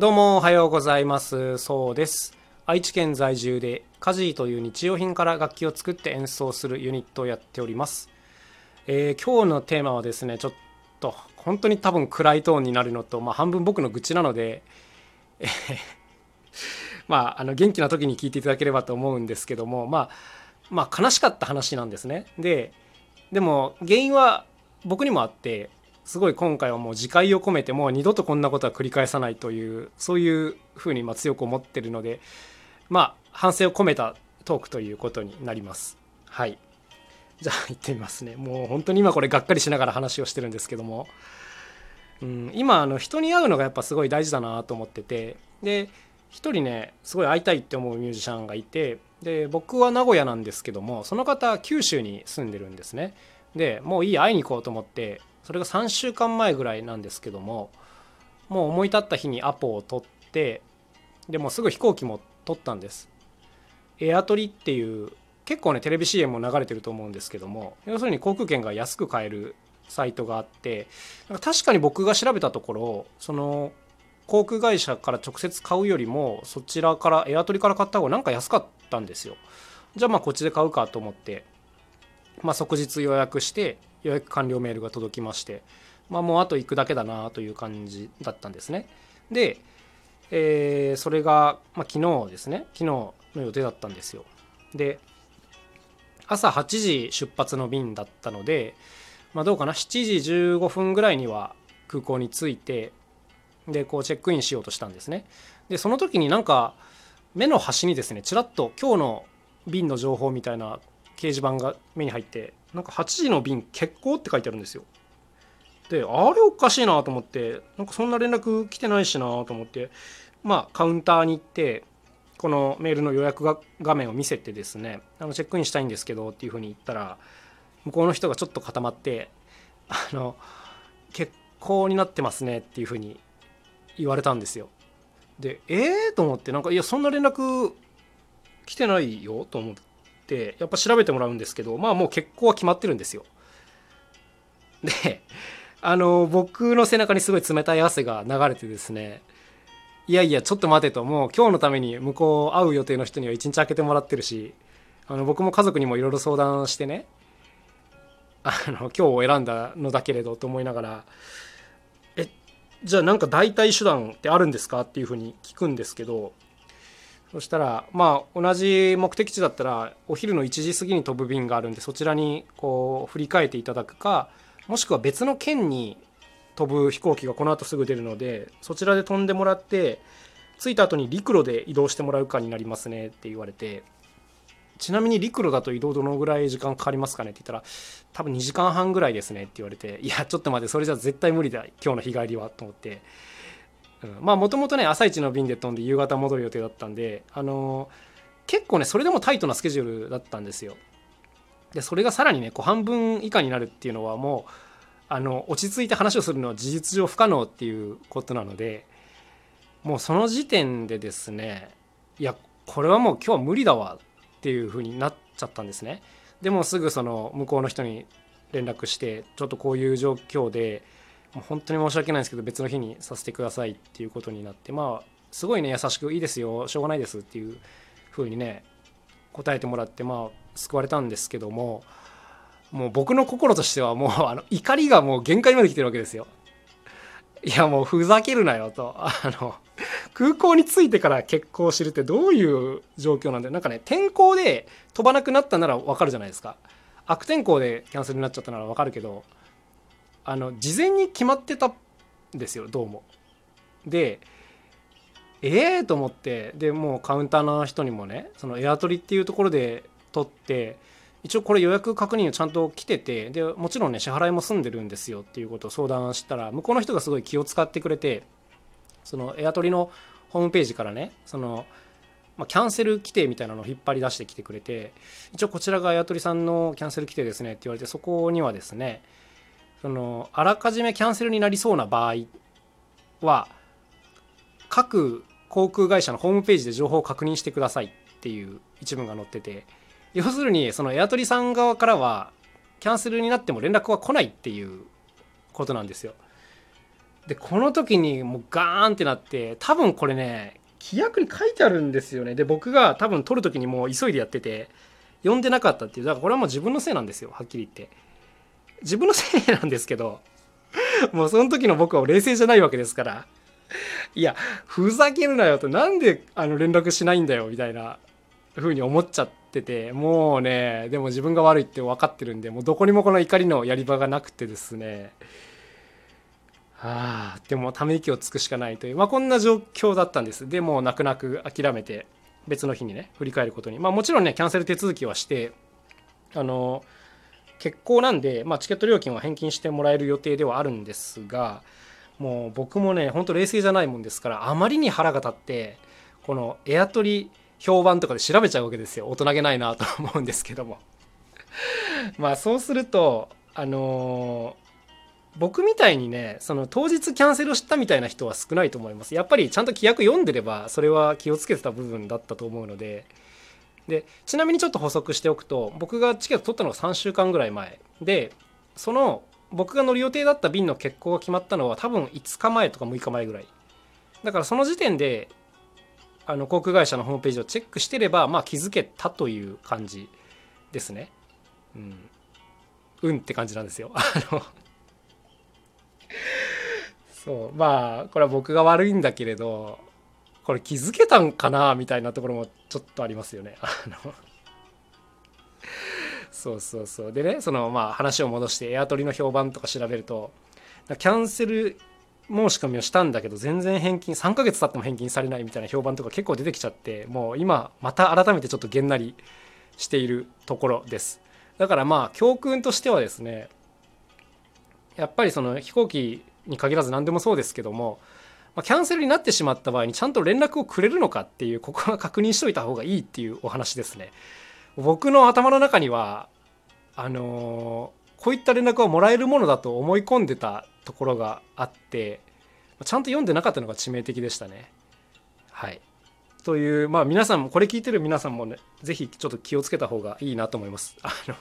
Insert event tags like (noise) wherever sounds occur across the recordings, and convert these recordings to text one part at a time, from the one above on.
どうもおはようございます。そうです。愛知県在住でカジーという日用品から楽器を作って演奏するユニットをやっております、えー今日のテーマはですねちょっと本当に多分暗いトーンになるのと、まあ、半分僕の愚痴なので、えーまああの元気な時に聞いていただければと思うんですけどもまあまあ悲しかった話なんですね。ででも原因は僕にもあってすごい今回はもう自戒を込めてもう二度とこんなことは繰り返さないというそういうふうにま強く思ってるのでまあ反省を込めたトークということになります。はい。じゃあ行ってみますね。もう本当に今これがっかりしながら話をしてるんですけども、うん、今あの人に会うのがやっぱすごい大事だなと思ってて。で一人ねすごい会いたいって思うミュージシャンがいてで僕は名古屋なんですけどもその方九州に住んでるんですね。でもういい会いに行こうと思ってそれが3週間前ぐらいなんですけどももう思い立った日にアポを取ってでもすぐ飛行機も取ったんです。エアトリっていう結構ねテレビ CM も流れてると思うんですけども要するに航空券が安く買えるサイトがあってなんか確かに僕が調べたところその航空会社から直接買うよりもそちらからエアトリから買った方がなんか安かったんですよ。じゃあまあこっちで買うかと思ってまあ即日予約して予約完了メールが届きましてまあもうあと行くだけだなという感じだったんですね。で、えーそれが、まあ、昨日ですね。昨日の予定だったんですよ。で朝8時出発の便だったので、まあ、どうかな？7時15分ぐらいには空港に着いてでこうチェックインしようとしたんですね。でその時になんか目の端にですねちらっと今日の便の情報みたいな掲示板が目に入ってなんか8時の便欠航って書いてあるんですよ。であれおかしいなと思ってなんかそんな連絡来てないしなと思ってまあカウンターに行ってこのメールの予約が画面を見せてですねあのチェックインしたいんですけどっていうふうに言ったら向こうの人がちょっと固まってあの欠航になってますねっていうふうに言われたんですよ。でええー、と思ってなんかいやそんな連絡来てないよと思って。やっぱ調べてもらうんですけどまあもう欠航は決まってるんですよ。であの僕の背中にすごい冷たい汗が流れてですねいやいやちょっと待てともう今日のために向こう会う予定の人には一日空けてもらってるしあの僕も家族にもいろいろ相談してねあの今日を選んだのだけれどと思いながらえじゃあなんか代替手段ってあるんですかっていうふうに聞くんですけどそしたらまあ同じ目的地だったらお昼の1時過ぎに飛ぶ便があるんでそちらにこう振り替えていただくかもしくは別の県に飛ぶ飛行機がこの後すぐ出るのでそちらで飛んでもらって着いた後に陸路で移動してもらうかになりますねって言われてちなみに陸路だと移動どのぐらい時間かかりますかねって言ったら多分2時間半ぐらいですねって言われていやちょっと待ってそれじゃ絶対無理だ今日の日帰りはと思って、まあもともとね朝一の便で飛んで夕方戻る予定だったんであの結構ねそれでもタイトなスケジュールだったんですよ。でそれがさらにねこう半分以下になるっていうのはもうあの落ち着いて話をするのは事実上不可能っていうことなのでもうその時点でですねいやこれはもう今日は無理だわっていう風になっちゃったんですね。でもすぐその向こうの人に連絡してちょっとこういう状況で本当に申し訳ないんですけど別の日にさせてくださいっていうことになってまあすごいね優しくいいですよしょうがないですっていう風にね答えてもらってまあ救われたんですけどももう僕の心としてはもうあの怒りがもう限界まで来てるわけですよ。いやもうふざけるなよと。あの空港に着いてから欠航してるってどういう状況なんだよ。なんかね天候で飛ばなくなったならわかるじゃないですか。悪天候でキャンセルになっちゃったならわかるけどあの事前に決まってたんですよどうも。でええー、と思ってでもうカウンターの人にもねそのエアトリっていうところで取って一応これ予約確認をちゃんと来ててでもちろんね支払いも済んでるんですよっていうことを相談したら向こうの人がすごい気を使ってくれてそのエアトリのホームページからねその、ま、キャンセル規定みたいなのを引っ張り出してきてくれて一応こちらがエアトリさんのキャンセル規定ですねって言われてそこにはですねそのあらかじめキャンセルになりそうな場合は各航空会社のホームページで情報を確認してくださいっていう一文が載ってて要するにそのエアトリさん側からはキャンセルになっても連絡は来ないっていうことなんですよ。でこの時にもうガーンってなって多分これね規約に書いてあるんですよね。で僕が多分取る時にもう急いでやってて読んでなかったっていうだからこれはもう自分のせいなんですよはっきり言って。自分のせいなんですけどもうその時の僕は冷静じゃないわけですから。いやふざけるなよとなんであの連絡しないんだよみたいな風に思っちゃっててもうねでも自分が悪いって分かってるんでもうどこにもこの怒りのやり場がなくてですね。ああでもため息をつくしかないという、まあ、こんな状況だったんです。でも泣く泣く諦めて別の日にね振り返ることに。まあもちろんねキャンセル手続きはしてあの欠航なんで、まあ、チケット料金は返金してもらえる予定ではあるんですがもう僕もねほんと冷静じゃないもんですからあまりに腹が立ってこのエアトリ評判とかで調べちゃうわけですよ。大人げないなと思うんですけども。(laughs) まあそうするとあのー僕みたいにねその当日キャンセルしたみたいな人は少ないと思います。やっぱりちゃんと規約読んでればそれは気をつけてた部分だったと思うのででちなみにちょっと補足しておくと僕がチケット取ったのが3週間ぐらい前。でその僕が乗る予定だった便の欠航が決まったのは多分5日前とか6日前ぐらい。だからその時点であの航空会社のホームページをチェックしてればまあ気づけたという感じですね。うん。うんって感じなんですよ。(laughs) あの。そう。まあこれは僕が悪いんだけれどこれ気づけたんかなみたいなところもちょっとありますよね。あの。そうそうそう。でねそのまあ話を戻してエアトリの評判とか調べるとキャンセル申し込みをしたんだけど全然返金3ヶ月経っても返金されないみたいな評判とか結構出てきちゃってもう今また改めてちょっとげんなりしているところです。だからまあ教訓としてはですねやっぱりその飛行機に限らず何でもそうですけども、まあ、キャンセルになってしまった場合にちゃんと連絡をくれるのかっていうここは確認しといた方がいいっていうお話ですね。僕の頭の中にはあのー、こういった連絡はもらえるものだと思い込んでたところがあってちゃんと読んでなかったのが致命的でしたね。はいというまあ皆さんもこれ聞いてる皆さんもね是非ちょっと気をつけた方がいいなと思います。あの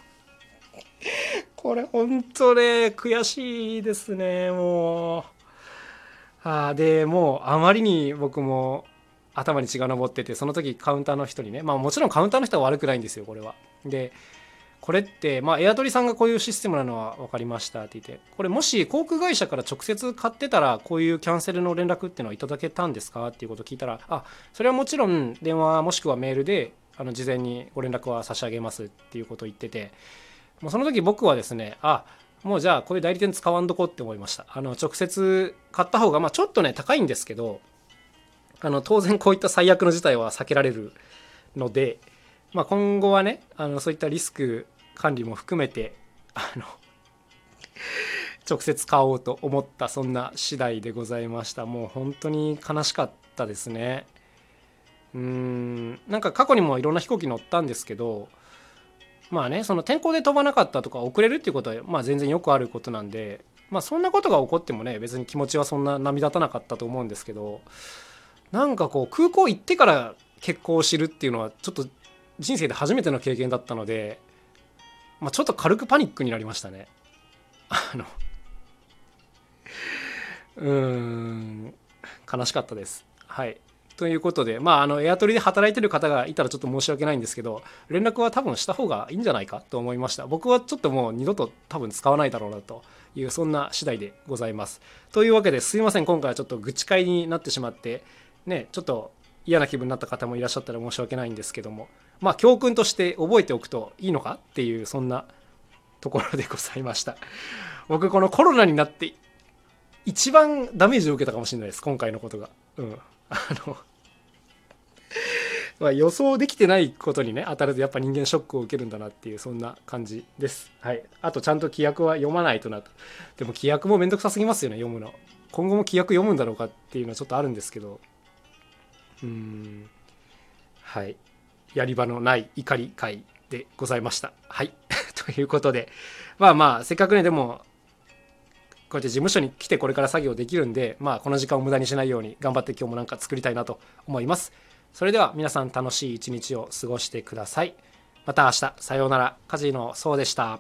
これ本当ね悔しいですねもうあでもうあまりに僕も頭に血が上っててその時カウンターの人にねまあもちろんカウンターの人は悪くないんですよこれは。でこれってまあエアトリさんがこういうシステムなのは分かりましたって言ってこれもし航空会社から直接買ってたらこういうキャンセルの連絡っていうのはいただけたんですか？っていうことを聞いたらあそれはもちろん電話もしくはメールであの事前にご連絡は差し上げますっていうことを言っててもうその時僕はですねあもうじゃあこういう代理店使わんとこって思いました。あの直接買った方がまあちょっとね高いんですけどあの当然こういった最悪の事態は避けられるので、まあ、今後はねあのそういったリスク管理も含めてあの直接買おうと思ったそんな次第でございました。もう本当に悲しかったですね。うんなんか過去にもいろんな飛行機乗ったんですけどまあねその天候で飛ばなかったとか遅れるっていうことはまあ全然よくあることなんでまあそんなことが起こってもね別に気持ちはそんな波立たなかったと思うんですけどなんかこう空港行ってから結婚を知るっていうのはちょっと人生で初めての経験だったので、まあ、ちょっと軽くパニックになりましたね。あのうーん悲しかったです。はい。ということで、まあ、あの、エアトリで働いてる方がいたらちょっと申し訳ないんですけど、連絡は多分した方がいいんじゃないかと思いました。僕はちょっともう二度と多分使わないだろうなという、そんな次第でございます。というわけですいません、今回はちょっと愚痴会になってしまって、ね、ちょっと嫌な気分になった方もいらっしゃったら申し訳ないんですけども、まあ、教訓として覚えておくといいのかっていう、そんなところでございました。僕、このコロナになって、一番ダメージを受けたかもしれないです、今回のことが。うん。あの、まあ予想できてないことにね当たるとやっぱ人間ショックを受けるんだなっていうそんな感じです。はい、あとちゃんと規約は読まないとなと。でも規約もめんどくさすぎますよね読むの。今後も規約読むんだろうかっていうのはちょっとあるんですけどうんはいやり場のない怒り会でございました。はい (laughs) ということでまあまあせっかくねでもこうやって事務所に来てこれから作業できるんでまあこの時間を無駄にしないように頑張って今日もなんか作りたいなと思います。それでは皆さん楽しい一日を過ごしてください。また明日、さようなら。カジノそうでした。